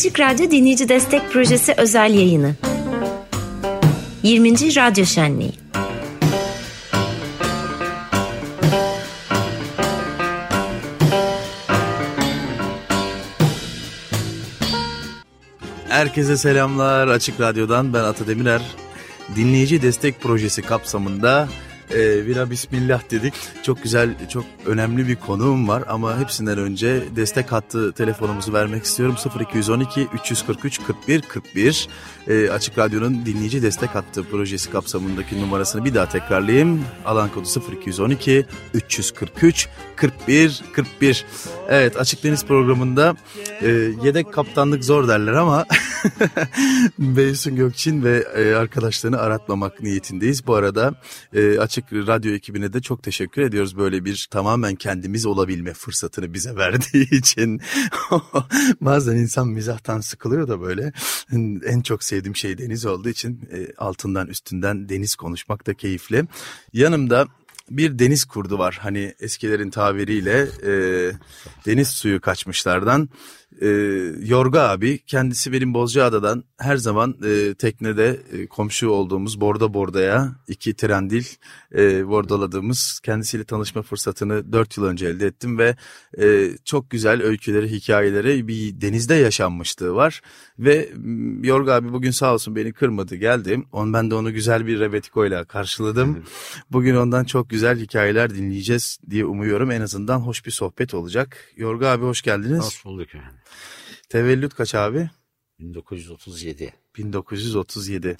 Açık Radyo Dinleyici Destek Projesi özel yayını. 20. Radyo Şenliği. Herkese selamlar. Açık Radyo'dan ben Ata Demirer. Dinleyici Destek Projesi kapsamında e, bira bismillah dedik. Çok güzel, çok önemli bir konuğum var ama hepsinden önce destek hattı telefonumuzu vermek istiyorum. 0212 343 41 41 e, Açık Radyo'nun dinleyici destek hattı projesi kapsamındaki numarasını bir daha tekrarlayayım. Alan kodu 0212 343 41 41. Evet Açık Deniz programında e, yedek kaptanlık zor derler ama Beysun Gökçin ve e, arkadaşlarını aratmamak niyetindeyiz. Bu arada e, Açık Radyo ekibine de çok teşekkür ediyoruz böyle bir tamamen kendimiz olabilme fırsatını bize verdiği için. Bazen insan mizahtan sıkılıyor da böyle en çok sevdiğim şey deniz olduğu için e, altından üstünden deniz konuşmak da keyifli. Yanımda bir deniz kurdu var. Hani eskilerin tabiriyle e, deniz suyu kaçmışlardan. E, Yorga abi kendisi benim Bozcaada'dan her zaman e, teknede e, komşu olduğumuz Borda Borda'ya iki trendil e, bordaladığımız kendisiyle tanışma fırsatını dört yıl önce elde ettim ve e, çok güzel öyküleri, hikayeleri bir denizde yaşanmışlığı var. Ve Yorga abi bugün sağ olsun beni kırmadı geldim. On, ben de onu güzel bir rebetiko ile karşıladım. Bugün ondan çok güzel hikayeler dinleyeceğiz diye umuyorum. En azından hoş bir sohbet olacak. Yorga abi hoş geldiniz. Hoş bulduk yani. Tevellüt kaç abi? 1937. 1937.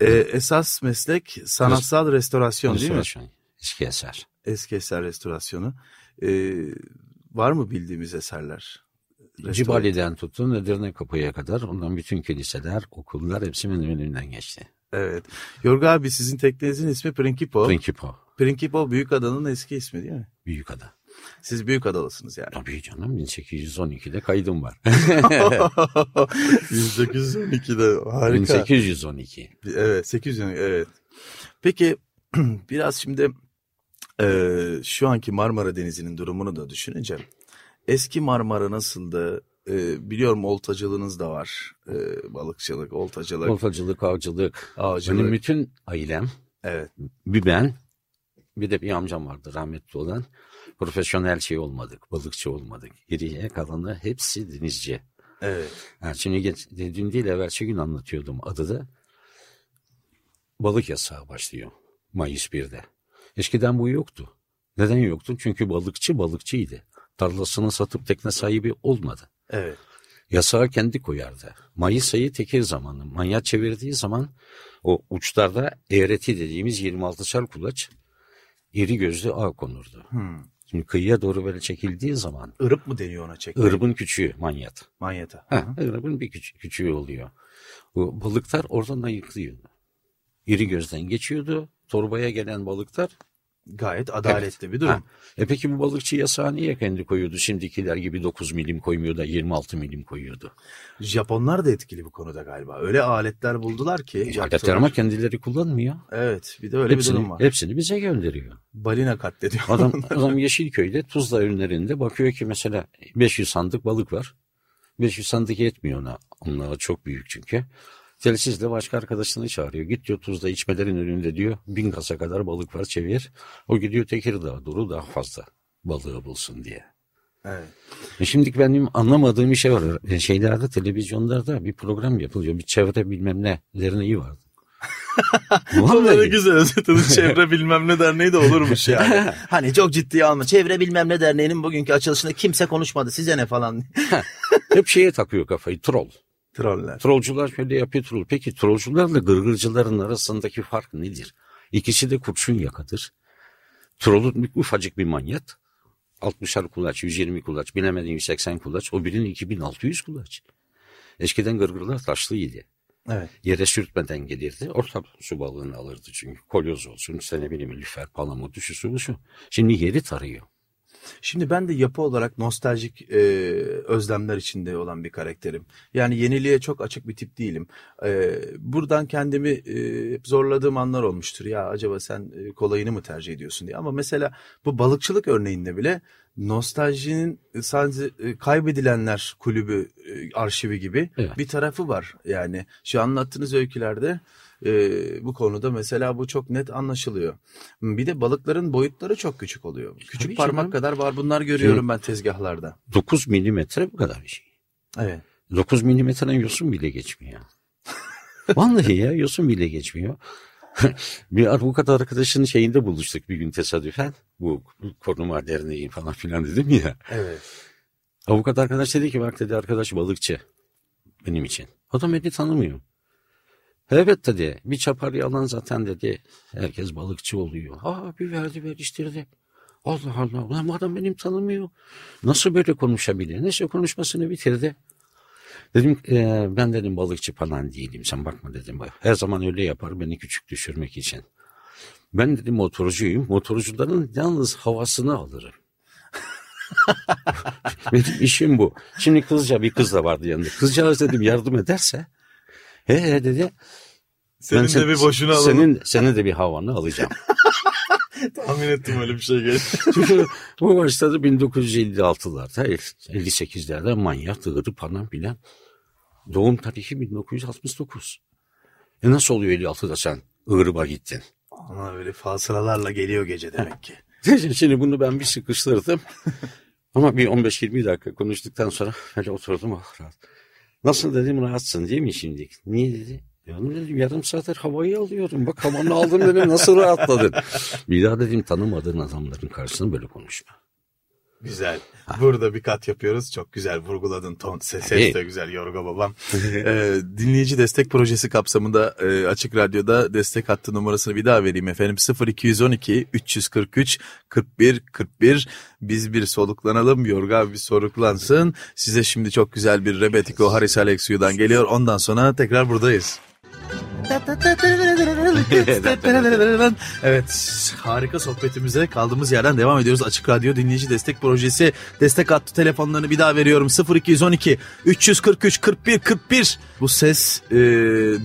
Ee, esas meslek sanatsal restorasyon, Restorasyon. değil mi? Eski eser. Eski eser restorasyonu. Ee, var mı bildiğimiz eserler? Restore- Cibali'den tutun Edirne Kapı'ya kadar ondan bütün kiliseler, okullar hepsi benim önümden geçti. Evet. Yorga abi sizin teknenizin ismi Principo. Principo. Principo Büyükada'nın eski ismi değil mi? Büyükada. Siz Büyükadalısınız yani. Tabii canım 1812'de kaydım var. 1812'de harika. 1812. Evet 812 evet. Peki biraz şimdi e, şu anki Marmara Denizi'nin durumunu da düşününce eski Marmara nasıldı? E, biliyorum oltacılığınız da var. E, balıkçılık, oltacılık, Oltacılık, avcılık. avcılık. Benim bütün ailem, Evet. bir ben, bir de bir amcam vardı rahmetli olan. Profesyonel şey olmadık, balıkçı olmadık. Geriye kalanı hepsi denizci. Evet. Ha, şimdi geç, dün değil evvelsi gün anlatıyordum adı da. Balık yasağı başlıyor Mayıs 1'de. Eskiden bu yoktu. Neden yoktu? Çünkü balıkçı balıkçıydı. Tarlasını satıp tekne sahibi olmadı. Evet. Yasağı kendi koyardı. Mayıs ayı tekir zamanı. Manyak çevirdiği zaman o uçlarda eğreti dediğimiz 26'şar kulaç iri gözlü ağ konurdu. Hmm. Şimdi kıyıya doğru böyle çekildiği zaman Irıp mı deniyor ona çekme? ırbın küçüğü manyat. Manyeta. Ha, ırbın bir küçük, küçüğü oluyor. Bu balıklar oradan ayıklıyordu. İri gözden geçiyordu. Torbaya gelen balıklar. Gayet adaletli bir durum. Ha, e peki bu balıkçı yasağı niye kendi koyuyordu? Şimdikiler gibi 9 milim koymuyor da 26 milim koyuyordu. Japonlar da etkili bu konuda galiba. Öyle aletler buldular ki. E, aletler ama kendileri kullanmıyor. Evet bir de öyle bir hepsini, durum var. hepsini bize gönderiyor. Balina katlediyor. Adam, adam Yeşilköy'de Tuzla ürünlerinde bakıyor ki mesela 500 sandık balık var. 500 sandık yetmiyor ona. Onlar çok büyük çünkü. Telsizle başka arkadaşını çağırıyor. Git diyor Tuzla içmelerin önünde diyor. Bin kasa kadar balık var çevir. O gidiyor Tekirdağ doğru daha fazla balığı bulsun diye. evet. E Şimdi benim anlamadığım bir şey var. E, Şeylerde televizyonlarda bir program yapılıyor. Bir çevre bilmem ne derneği vardı. Vallahi ne güzel özetledin. Çevre bilmem ne derneği de olurmuş yani. hani çok ciddiye alma. Çevre bilmem ne derneğinin bugünkü açılışında kimse konuşmadı. Size ne falan. Hep şeye takıyor kafayı troll. Troller. Trollcular şöyle yapıyor troll. Peki trollcularla gırgırcıların arasındaki fark nedir? İkisi de kurşun yakadır. Trollun ufacık bir manyet. 60'ar kulaç, 120 kulaç, bilemediğin 180 kulaç. O birinin 2600 kulaç. Eskiden gırgırlar taşlıydı. Evet. Yere sürtmeden gelirdi. Orta su balığını alırdı çünkü. Kolyoz olsun, işte ne bileyim lüfer, palamut, şu su bu şu. Şimdi yeri tarıyor. Şimdi ben de yapı olarak nostaljik e, özlemler içinde olan bir karakterim. Yani yeniliğe çok açık bir tip değilim. E, buradan kendimi e, zorladığım anlar olmuştur. Ya acaba sen e, kolayını mı tercih ediyorsun diye. Ama mesela bu balıkçılık örneğinde bile nostaljinin sadece e, kaybedilenler kulübü arşivi gibi Evet. bir tarafı var. Yani şu anlattığınız öykülerde e, bu konuda mesela bu çok net anlaşılıyor. Bir de balıkların boyutları çok küçük oluyor. Küçük Tabii parmak canım. kadar var bunlar görüyorum ben tezgahlarda. 9 milimetre bu kadar bir şey. Evet. 9 milimetrenin yosun bile geçmiyor. Vallahi ya yosun bile geçmiyor. bir avukat arkadaşının şeyinde buluştuk bir gün tesadüfen. Bu Kornumar Derneği falan filan dedim ya. Evet. Avukat arkadaş dedi ki bak dedi arkadaş balıkçı benim için. Adam beni tanımıyor. Evet dedi bir çaparı alan zaten dedi herkes balıkçı oluyor. Aa bir verdi veriştirdi. Allah Allah ulan bu adam benim tanımıyor. Nasıl böyle konuşabilir? Neyse konuşmasını bitirdi. Dedim "Ee, ben dedim balıkçı falan değilim sen bakma dedim. Her zaman öyle yapar beni küçük düşürmek için. Ben dedim motorcuyum. Motorcuların yalnız havasını alırım. Benim işim bu. Şimdi kızca bir kız da vardı yanında. Kızcağız dedim yardım ederse. He he dedi. Senin "ben de sen- bir boşuna alalım. Senin, senin de bir havanı alacağım. Tahmin ettim öyle bir şey gelir. Çünkü bu başladı 1956'larda, 58'lerde manyak, dığırı falan filan. Doğum tarihi 1969. E nasıl oluyor 56'da sen Iğrıma gittin? Ona böyle fasılalarla geliyor gece demek ki. Şimdi bunu ben bir sıkıştırdım. Ama bir 15-20 dakika konuştuktan sonra öyle oturdum. ah, rahat. Nasıl dedim rahatsın değil mi şimdi? Niye dedi? Ya dedim yarım saattir havayı alıyorum. Bak havanı aldım dedim nasıl rahatladın? Bir daha dedim tanımadığın adamların karşısında böyle konuşma. Güzel. Burada bir kat yapıyoruz. Çok güzel vurguladın ton. Ses, ses de güzel Yorgo babam. Ee, dinleyici destek projesi kapsamında e, Açık Radyo'da destek hattı numarasını bir daha vereyim efendim. 0212 343 41 41. Biz bir soluklanalım. Yorgo abi bir soluklansın. Size şimdi çok güzel bir Rebetiko Haris Alexiou'dan geliyor. Ondan sonra tekrar buradayız. Evet harika sohbetimize kaldığımız yerden devam ediyoruz. Açık Radyo Dinleyici Destek Projesi destek hattı telefonlarını bir daha veriyorum. 0212 343 41 41 bu ses e,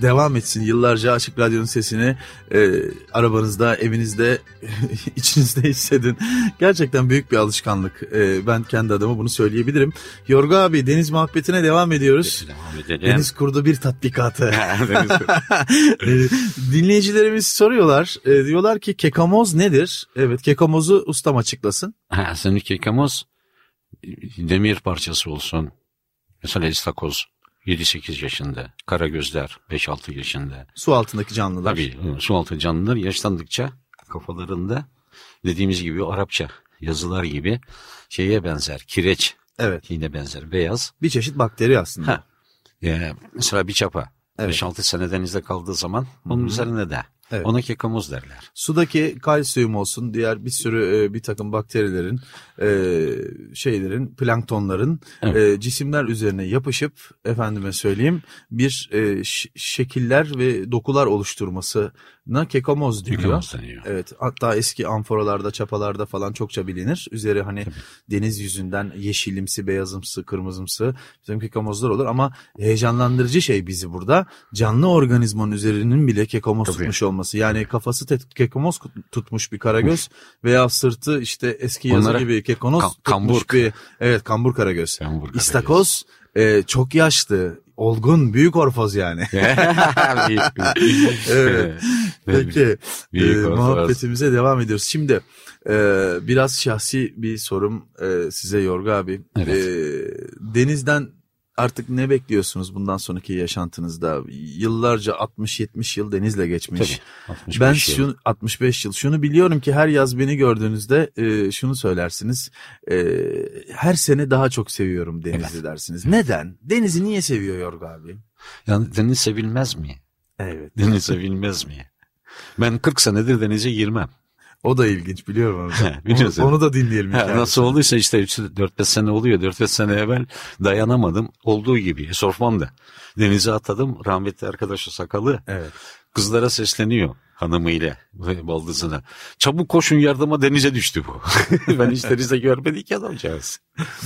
devam etsin. Yıllarca Açık Radyo'nun sesini e, arabanızda, evinizde, içinizde hissedin. Gerçekten büyük bir alışkanlık. E, ben kendi adıma bunu söyleyebilirim. Yorgo abi deniz muhabbetine devam ediyoruz. Devam edelim. Deniz kurdu bir tatbikatı. Deniz Ee, Dinleyicilerimiz soruyorlar. Ee, diyorlar ki kekamoz nedir? Evet kekamozu ustam açıklasın. Ha, senin kekamoz demir parçası olsun. Mesela istakoz 7-8 yaşında. Karagözler 5-6 yaşında. Su altındaki canlılar. Tabii su altı canlılar yaşlandıkça kafalarında dediğimiz gibi Arapça yazılar gibi şeye benzer. Kireç Evet. yine benzer. Beyaz. Bir çeşit bakteri aslında. Ha. Ee, mesela bir çapa. Evet. 5-6 sene denizde kaldığı zaman onun üzerine de Evet. ona kekamoz derler. Sudaki kalsiyum olsun diğer bir sürü e, bir takım bakterilerin e, şeylerin planktonların Evet. e, cisimler üzerine yapışıp efendime söyleyeyim bir şekiller ve dokular deniyor. Kekamoz deniyor. Evet hatta eski amforalarda çapalarda falan çokça bilinir. Üzeri hani deniz yüzünden yeşilimsi, beyazımsı, kırmızımsı bizim kekamozlar olur ama heyecanlandırıcı şey bizi burada canlı organizmanın üzerinin bile kekomoz Tabii. tutmuş olması. Yani kafası te- kekomoz tutmuş bir karagöz veya sırtı işte eski yazı Onlara gibi kekonoz ka- tutmuş kambur. bir evet kambur karagöz. Kambur karagöz. İstakoz e, çok yaşlı, olgun, büyük orfoz yani. Evet. Peki e, muhabbetimize devam ediyoruz. Şimdi e, biraz şahsi bir sorum e, size Yorga abi. Evet. E, denizden artık ne bekliyorsunuz bundan sonraki yaşantınızda? Yıllarca 60-70 yıl denizle geçmiş. Tabii. 65 Ben yıl. şunu 65 yıl şunu biliyorum ki her yaz beni gördüğünüzde e, şunu söylersiniz. E, her sene daha çok seviyorum denizi dersiniz. Neden? Denizi niye seviyor Yorga abi? Yani deniz sevilmez mi? Evet. Deniz sevilmez mi? Ben 40 senedir denize girmem. O da ilginç biliyorum onu. Biliyorsun. onu, onu da dinleyelim. Ha, nasıl olduysa işte 4-5 sene oluyor. 4-5 sene evvel dayanamadım. Olduğu gibi sormam da. Denize atladım. Rahmetli arkadaşı sakalı Evet. kızlara sesleniyor hanımıyla baldızına. Çabuk koşun yardıma denize düştü bu. ben hiç denizde görmedik ya adamcağız.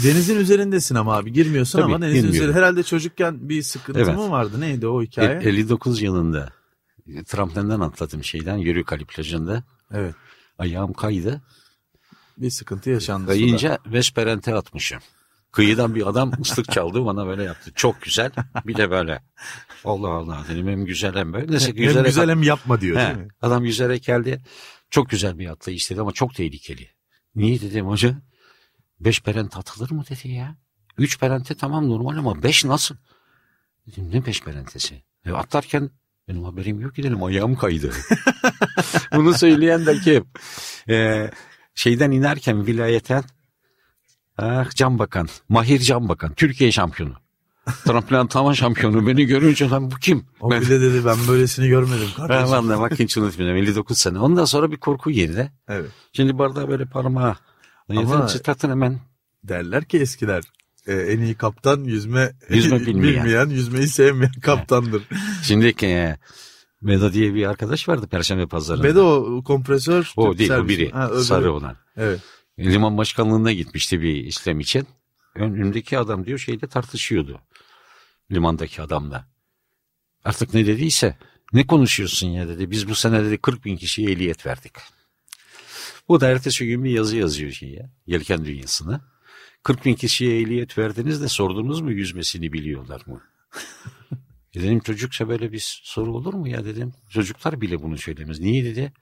Denizin üzerindesin ama abi girmiyorsun Tabii, ama denizin girmiyorum. üzeri herhalde çocukken bir sıkıntı Evet. mı vardı? Neydi o hikaye? E- 59 yılında tramplinden atladım şeyden Yörükali plajında. evet. Ayağım kaydı. Bir sıkıntı yaşandı. Kayınca Vesperente atmışım. Kıyıdan bir adam ıslık çaldı bana böyle yaptı. Çok güzel. Bir de böyle. Allah Allah dedim hem güzel hem böyle. Neyse Hem güzel hem yapma diyor He, değil mi? adam yüzerek geldi. Çok güzel bir atlayış dedi ama çok tehlikeli. Niye dedim hoca? Beş perent atılır mı dedi ya. Üç perente tamam normal ama beş nasıl? Dedim ne beş perentesi? E, atlarken benim haberim yok ki dedim ayağım kaydı. Bunu söyleyen de kim? Ee, şeyden inerken vilayetten ah, Can Bakan, Mahir Can Bakan, Türkiye şampiyonu. Tramplin atlama şampiyonu beni görünce lan bu kim? O Ben- bile dedi ben böylesini görmedim ben kardeşim. valla bak hiç unutmuyorum 59 sene. Ondan sonra bir korku girdi. Evet. Şimdi bardağı böyle parmağı. Ama-. Çıtlatın hemen. Derler ki eskiler e, en iyi kaptan yüzme, Yüzme bilmeyen. yüzmeyi sevmeyen kaptandır. Şimdi e, Veda diye bir arkadaş vardı Perşembe pazarında. Ve de o kompresör. o değil o servisi. biri. Ha, öbürü. Sarı olan. Evet. Liman başkanlığına gitmişti bir işlem için. Önümdeki adam diyor şeyde tartışıyordu. Limandaki adamla. Artık ne dediyse ne konuşuyorsun ya dedi. Biz bu sene dedi 40 bin kişiye ehliyet verdik. Bu da ertesi gün bir yazı yazıyor şeye. Yelken dünyasına. 40 bin kişiye ehliyet verdiniz de sordunuz mu yüzmesini biliyorlar mı? E dedim çocukça böyle bir soru olur mu ya dedim. Çocuklar bile bunu söylemez. Niye dedi?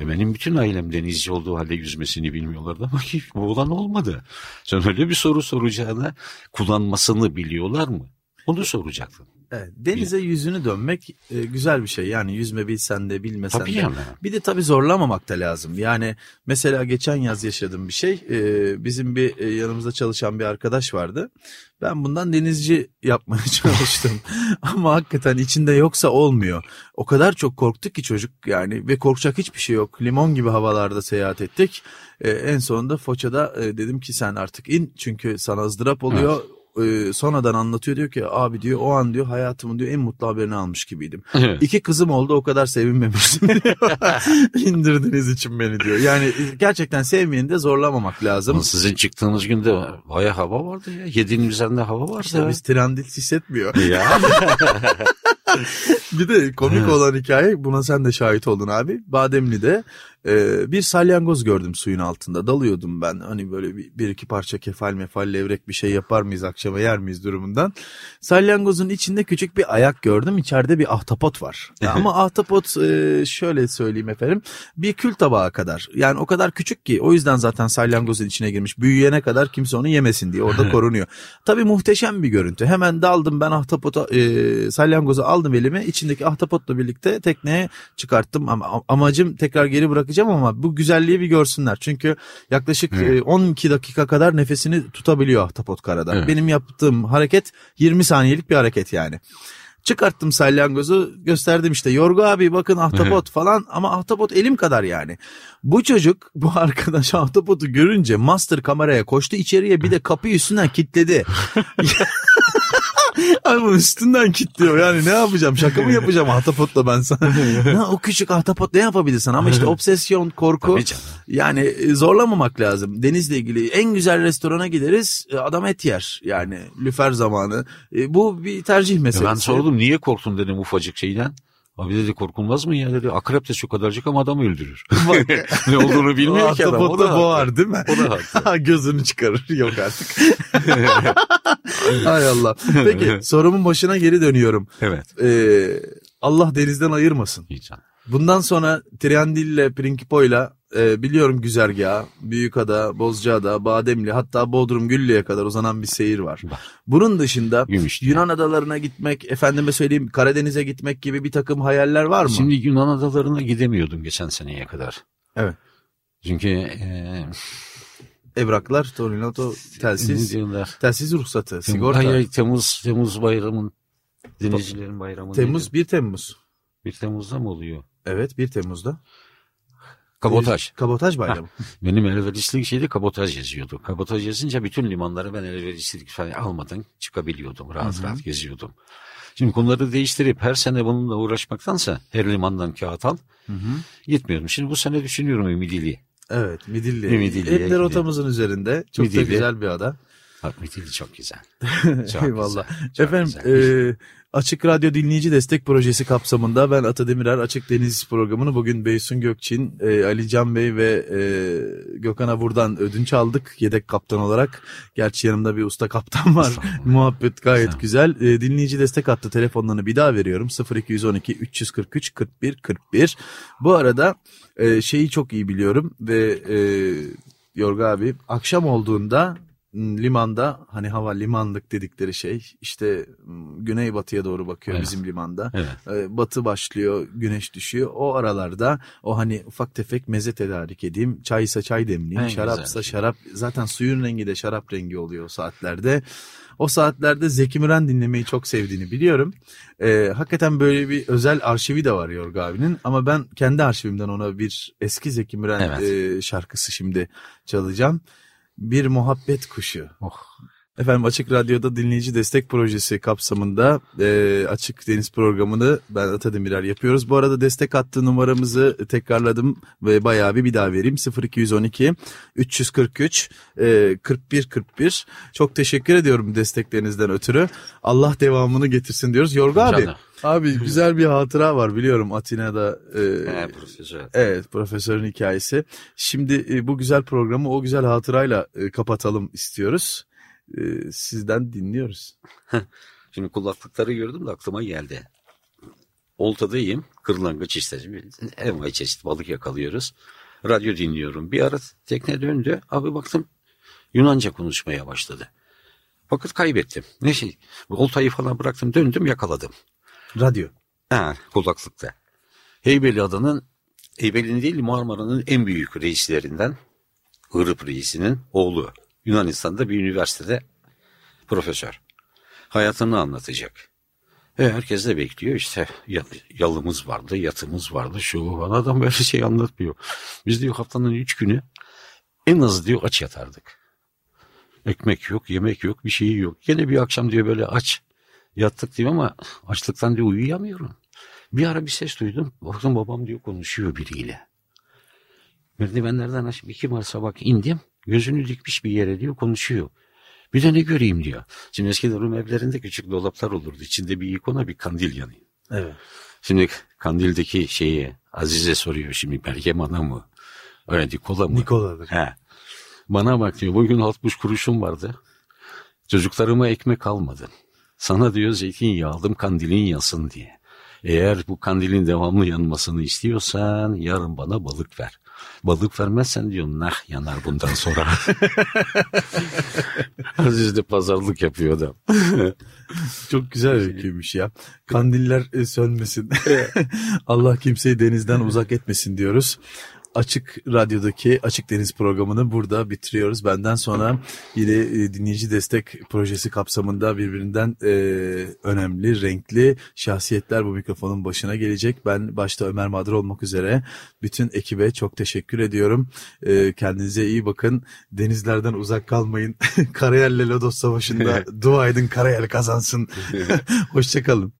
E benim bütün ailem denizci olduğu halde yüzmesini bilmiyorlardı ama bu olan olmadı. Sen öyle bir soru soracağına kullanmasını biliyorlar mı? Onu soracaktın. Evet, denize yüzünü dönmek e, güzel bir şey. Yani yüzme bilsen de bilmesen Tabii de. yani. Bir de tabii zorlamamak da lazım. Yani mesela geçen yaz yaşadığım bir şey. e, bizim bir e, yanımızda çalışan bir arkadaş vardı. Ben bundan denizci yapmaya çalıştım. Ama hakikaten içinde yoksa olmuyor. O kadar çok korktu ki çocuk yani ve korkacak hiçbir şey yok. Limon gibi havalarda seyahat ettik. E, en sonunda Foça'da e, dedim ki sen artık in çünkü sana ızdırap oluyor. E, sonradan anlatıyor diyor ki abi diyor o an diyor hayatımın diyor en mutlu haberini almış gibiydim. İki kızım oldu o kadar sevinmemiştim diyor. İndirdiniz için beni diyor. Yani gerçekten sevmeyeni de zorlamamak lazım. Ama sizin çıktığınız günde baya hava vardı ya. Yediğin üzerinde hava vardı. İşte biz trendil hissetmiyor. ya. Bir de komik olan hikaye buna sen de şahit oldun abi. Bademli'de e, bir salyangoz gördüm suyun altında. Dalıyordum ben. Hani böyle bir, bir iki parça kefal mefal levrek bir şey yapar mıyız akşama yer miyiz durumundan. Salyangozun içinde küçük bir ayak gördüm. İçeride bir ahtapot var. Ama ahtapot e, şöyle söyleyeyim efendim. Bir kül tabağı kadar. Yani o kadar küçük ki o yüzden zaten salyangozun içine girmiş. Büyüyene kadar kimse onu yemesin diye orada korunuyor. Tabii muhteşem bir görüntü. Hemen daldım ben ahtapota e, salyangozu aldım elime. İçindeki ahtapotla birlikte tekneye çıkarttım. Ama amacım tekrar geri bırakacağım ama bu güzelliği bir görsünler. Çünkü yaklaşık e, 12 dakika kadar nefesini tutabiliyor ahtapot karada. Evet. Benim yaptığım hareket 20 saniyelik bir hareket yani. Çıkarttım salyangozu gösterdim işte Yorgu abi bakın ahtapot falan ama ahtapot elim kadar yani. Bu çocuk bu arkadaş ahtapotu görünce master kameraya koştu içeriye bir de kapıyı üstünden kilitledi. Ama üstünden kilitliyor yani ne yapacağım şaka mı yapacağım ahtapotla ben sana. Ha, o küçük ahtapot ne yapabilirsin ama işte obsesyon korku yani e, zorlamamak lazım. Denizle ilgili en güzel restorana gideriz e, adam et yer yani lüfer zamanı. E, Bu bir tercih meselesi. ben sordum niye korktun dedim ufacık şeyden. Abi dedi korkulmaz mı ya dedi. Akrep de şu kadarcık ama adam öldürür. ne olduğunu bilmiyor ki adam. O da boğar değil mi? O da haklı. Gözünü çıkarır yok artık. Hay Allah. Peki sorumun başına geri dönüyorum. evet. Ee, Allah denizden ayırmasın. Canım. Bundan sonra Triandil'le Prinkipo'yla e, biliyorum güzergahı, Büyükada, Bozcaada, Bademli hatta Bodrum Güllü'ye kadar uzanan bir seyir var. Bunun dışında Gümüşlü. Yunan adalarına gitmek, efendime söyleyeyim Karadeniz'e gitmek gibi bir takım hayaller var mı? Şimdi Yunan adalarına gidemiyordum geçen seneye kadar. Evet. Çünkü e, Evraklar, Torinoto, ne telsiz, telsiz ruhsatı, sigorta. Hayır, Temmuz, Temmuz bayramın denizcilerin bayramı. Temmuz neydi? 1 Temmuz. 1 Temmuz'da mı oluyor? Evet 1 Temmuz'da. Kabotaj. Kabotaj bayramı. Benim elverişlik şeyde kabotaj yazıyordu. Kabotaj yazınca bütün limanları ben elverişlik falan almadan çıkabiliyordum. Rahat rahat geziyordum. Şimdi konuları değiştirip her sene bununla uğraşmaktansa her limandan kağıt al. Gitmiyorum. Şimdi bu sene düşünüyorum Ümidili. Evet Midilli. Midilli'ye Hep rotamızın üzerinde. Çok da Midilli. güzel bir ada. Bak Midilli çok güzel. Çok Eyvallah. güzel, çok Efendim güzel. e, Açık Radyo Dinleyici Destek Projesi kapsamında ben Ata Demirer Açık Deniz programını bugün Beysun Gökçin, e, Ali Can Bey ve e, Gökhan Avur'dan ödünç aldık yedek kaptan olarak. Gerçi yanımda bir usta kaptan var. Muhabbet gayet güzel. E, dinleyici destek hattı telefonlarını bir daha veriyorum. 0212 343 41 41. Bu arada e, şeyi çok iyi biliyorum ve e, Yorga abi akşam olduğunda limanda hani hava limanlık dedikleri şey işte güneybatıya doğru bakıyor Evet. bizim limanda. Evet. Ee, Batı başlıyor, güneş düşüyor. O aralarda o hani ufak tefek meze tedarik edeyim. Çaysa çay demleyeyim, En şarapsa şey. şarap. Zaten suyun rengi de şarap rengi oluyor o saatlerde. O saatlerde Zeki Müren dinlemeyi çok sevdiğini biliyorum. Ee, hakikaten böyle bir özel arşivi de var Yorga abinin. Ama ben kendi arşivimden ona bir eski Zeki Müren Evet. e, şarkısı şimdi çalacağım. Bir muhabbet kuşu. Oh. Efendim Açık Radyo'da dinleyici destek projesi kapsamında e, Açık Deniz programını ben Ata Demirer yapıyoruz. Bu arada destek hattı numaramızı tekrarladım ve bayağı bir bir daha vereyim. 0212 343 e, 41 41. Çok teşekkür ediyorum desteklerinizden ötürü. Allah devamını getirsin diyoruz. Yorga abi, Canım. abi güzel bir hatıra var biliyorum Atina'da. E, He, profesör. Evet profesörün hikayesi. Şimdi e, bu güzel programı o güzel hatırayla e, kapatalım istiyoruz. E, sizden dinliyoruz. Şimdi kulaklıkları gördüm de aklıma geldi. Oltadayım. Kırlangıç istedim. Envai çeşit balık yakalıyoruz. Radyo dinliyorum. Bir ara tekne döndü. Abi baktım Yunanca konuşmaya başladı. Vakit kaybettim. Ne şey oltayı falan bıraktım döndüm yakaladım. Radyo. Ha, kulaklıkta. Heybeli adanın Heybeli'nin değil Marmara'nın en büyük reislerinden Hırıp reisinin oğlu. Yunanistan'da bir üniversitede profesör. Hayatını anlatacak. E, herkes de bekliyor işte ya- yalımız vardı, yatımız vardı, şu falan. Adam böyle şey anlatmıyor. Biz diyor haftanın üç günü en az diyor aç yatardık. Ekmek yok, yemek yok, bir şey yok. Gene bir akşam diyor böyle aç yattık diyor ama açlıktan diyor uyuyamıyorum. Bir ara bir ses duydum. Baktım babam diyor konuşuyor biriyle. Merdivenlerden aşıp iki varsa bak indim. Gözünü dikmiş bir yere diyor konuşuyor. Bir de ne göreyim diyor. Şimdi eski Rum evlerinde küçük dolaplar olurdu. İçinde bir ikona bir kandil yanıyor. Evet. Şimdi kandildeki şeyi Azize soruyor şimdi Meryem Ana mı? Öyle Nikola mı? Nikola'dır. He. Bana bak diyor bugün 60 kuruşum vardı. Çocuklarıma ekmek almadın. Sana diyor zeytinyağı aldım kandilin yansın diye. Eğer bu kandilin devamlı yanmasını istiyorsan yarın bana balık ver. Balık vermezsen diyor nah yanar bundan sonra. Aziz de pazarlık yapıyor adam. Çok güzel öyküymüş ya. Kandiller e, sönmesin. Allah kimseyi denizden uzak etmesin diyoruz. Açık Radyo'daki Açık Deniz programını burada bitiriyoruz. Benden sonra yine e, dinleyici destek projesi kapsamında birbirinden e, önemli, renkli şahsiyetler bu mikrofonun başına gelecek. Ben başta Ömer Madır olmak üzere bütün ekibe çok teşekkür ediyorum. E, kendinize iyi bakın. Denizlerden uzak kalmayın. Karayel'le Lodos Savaşı'nda dua edin Karayel kazansın. Hoşçakalın.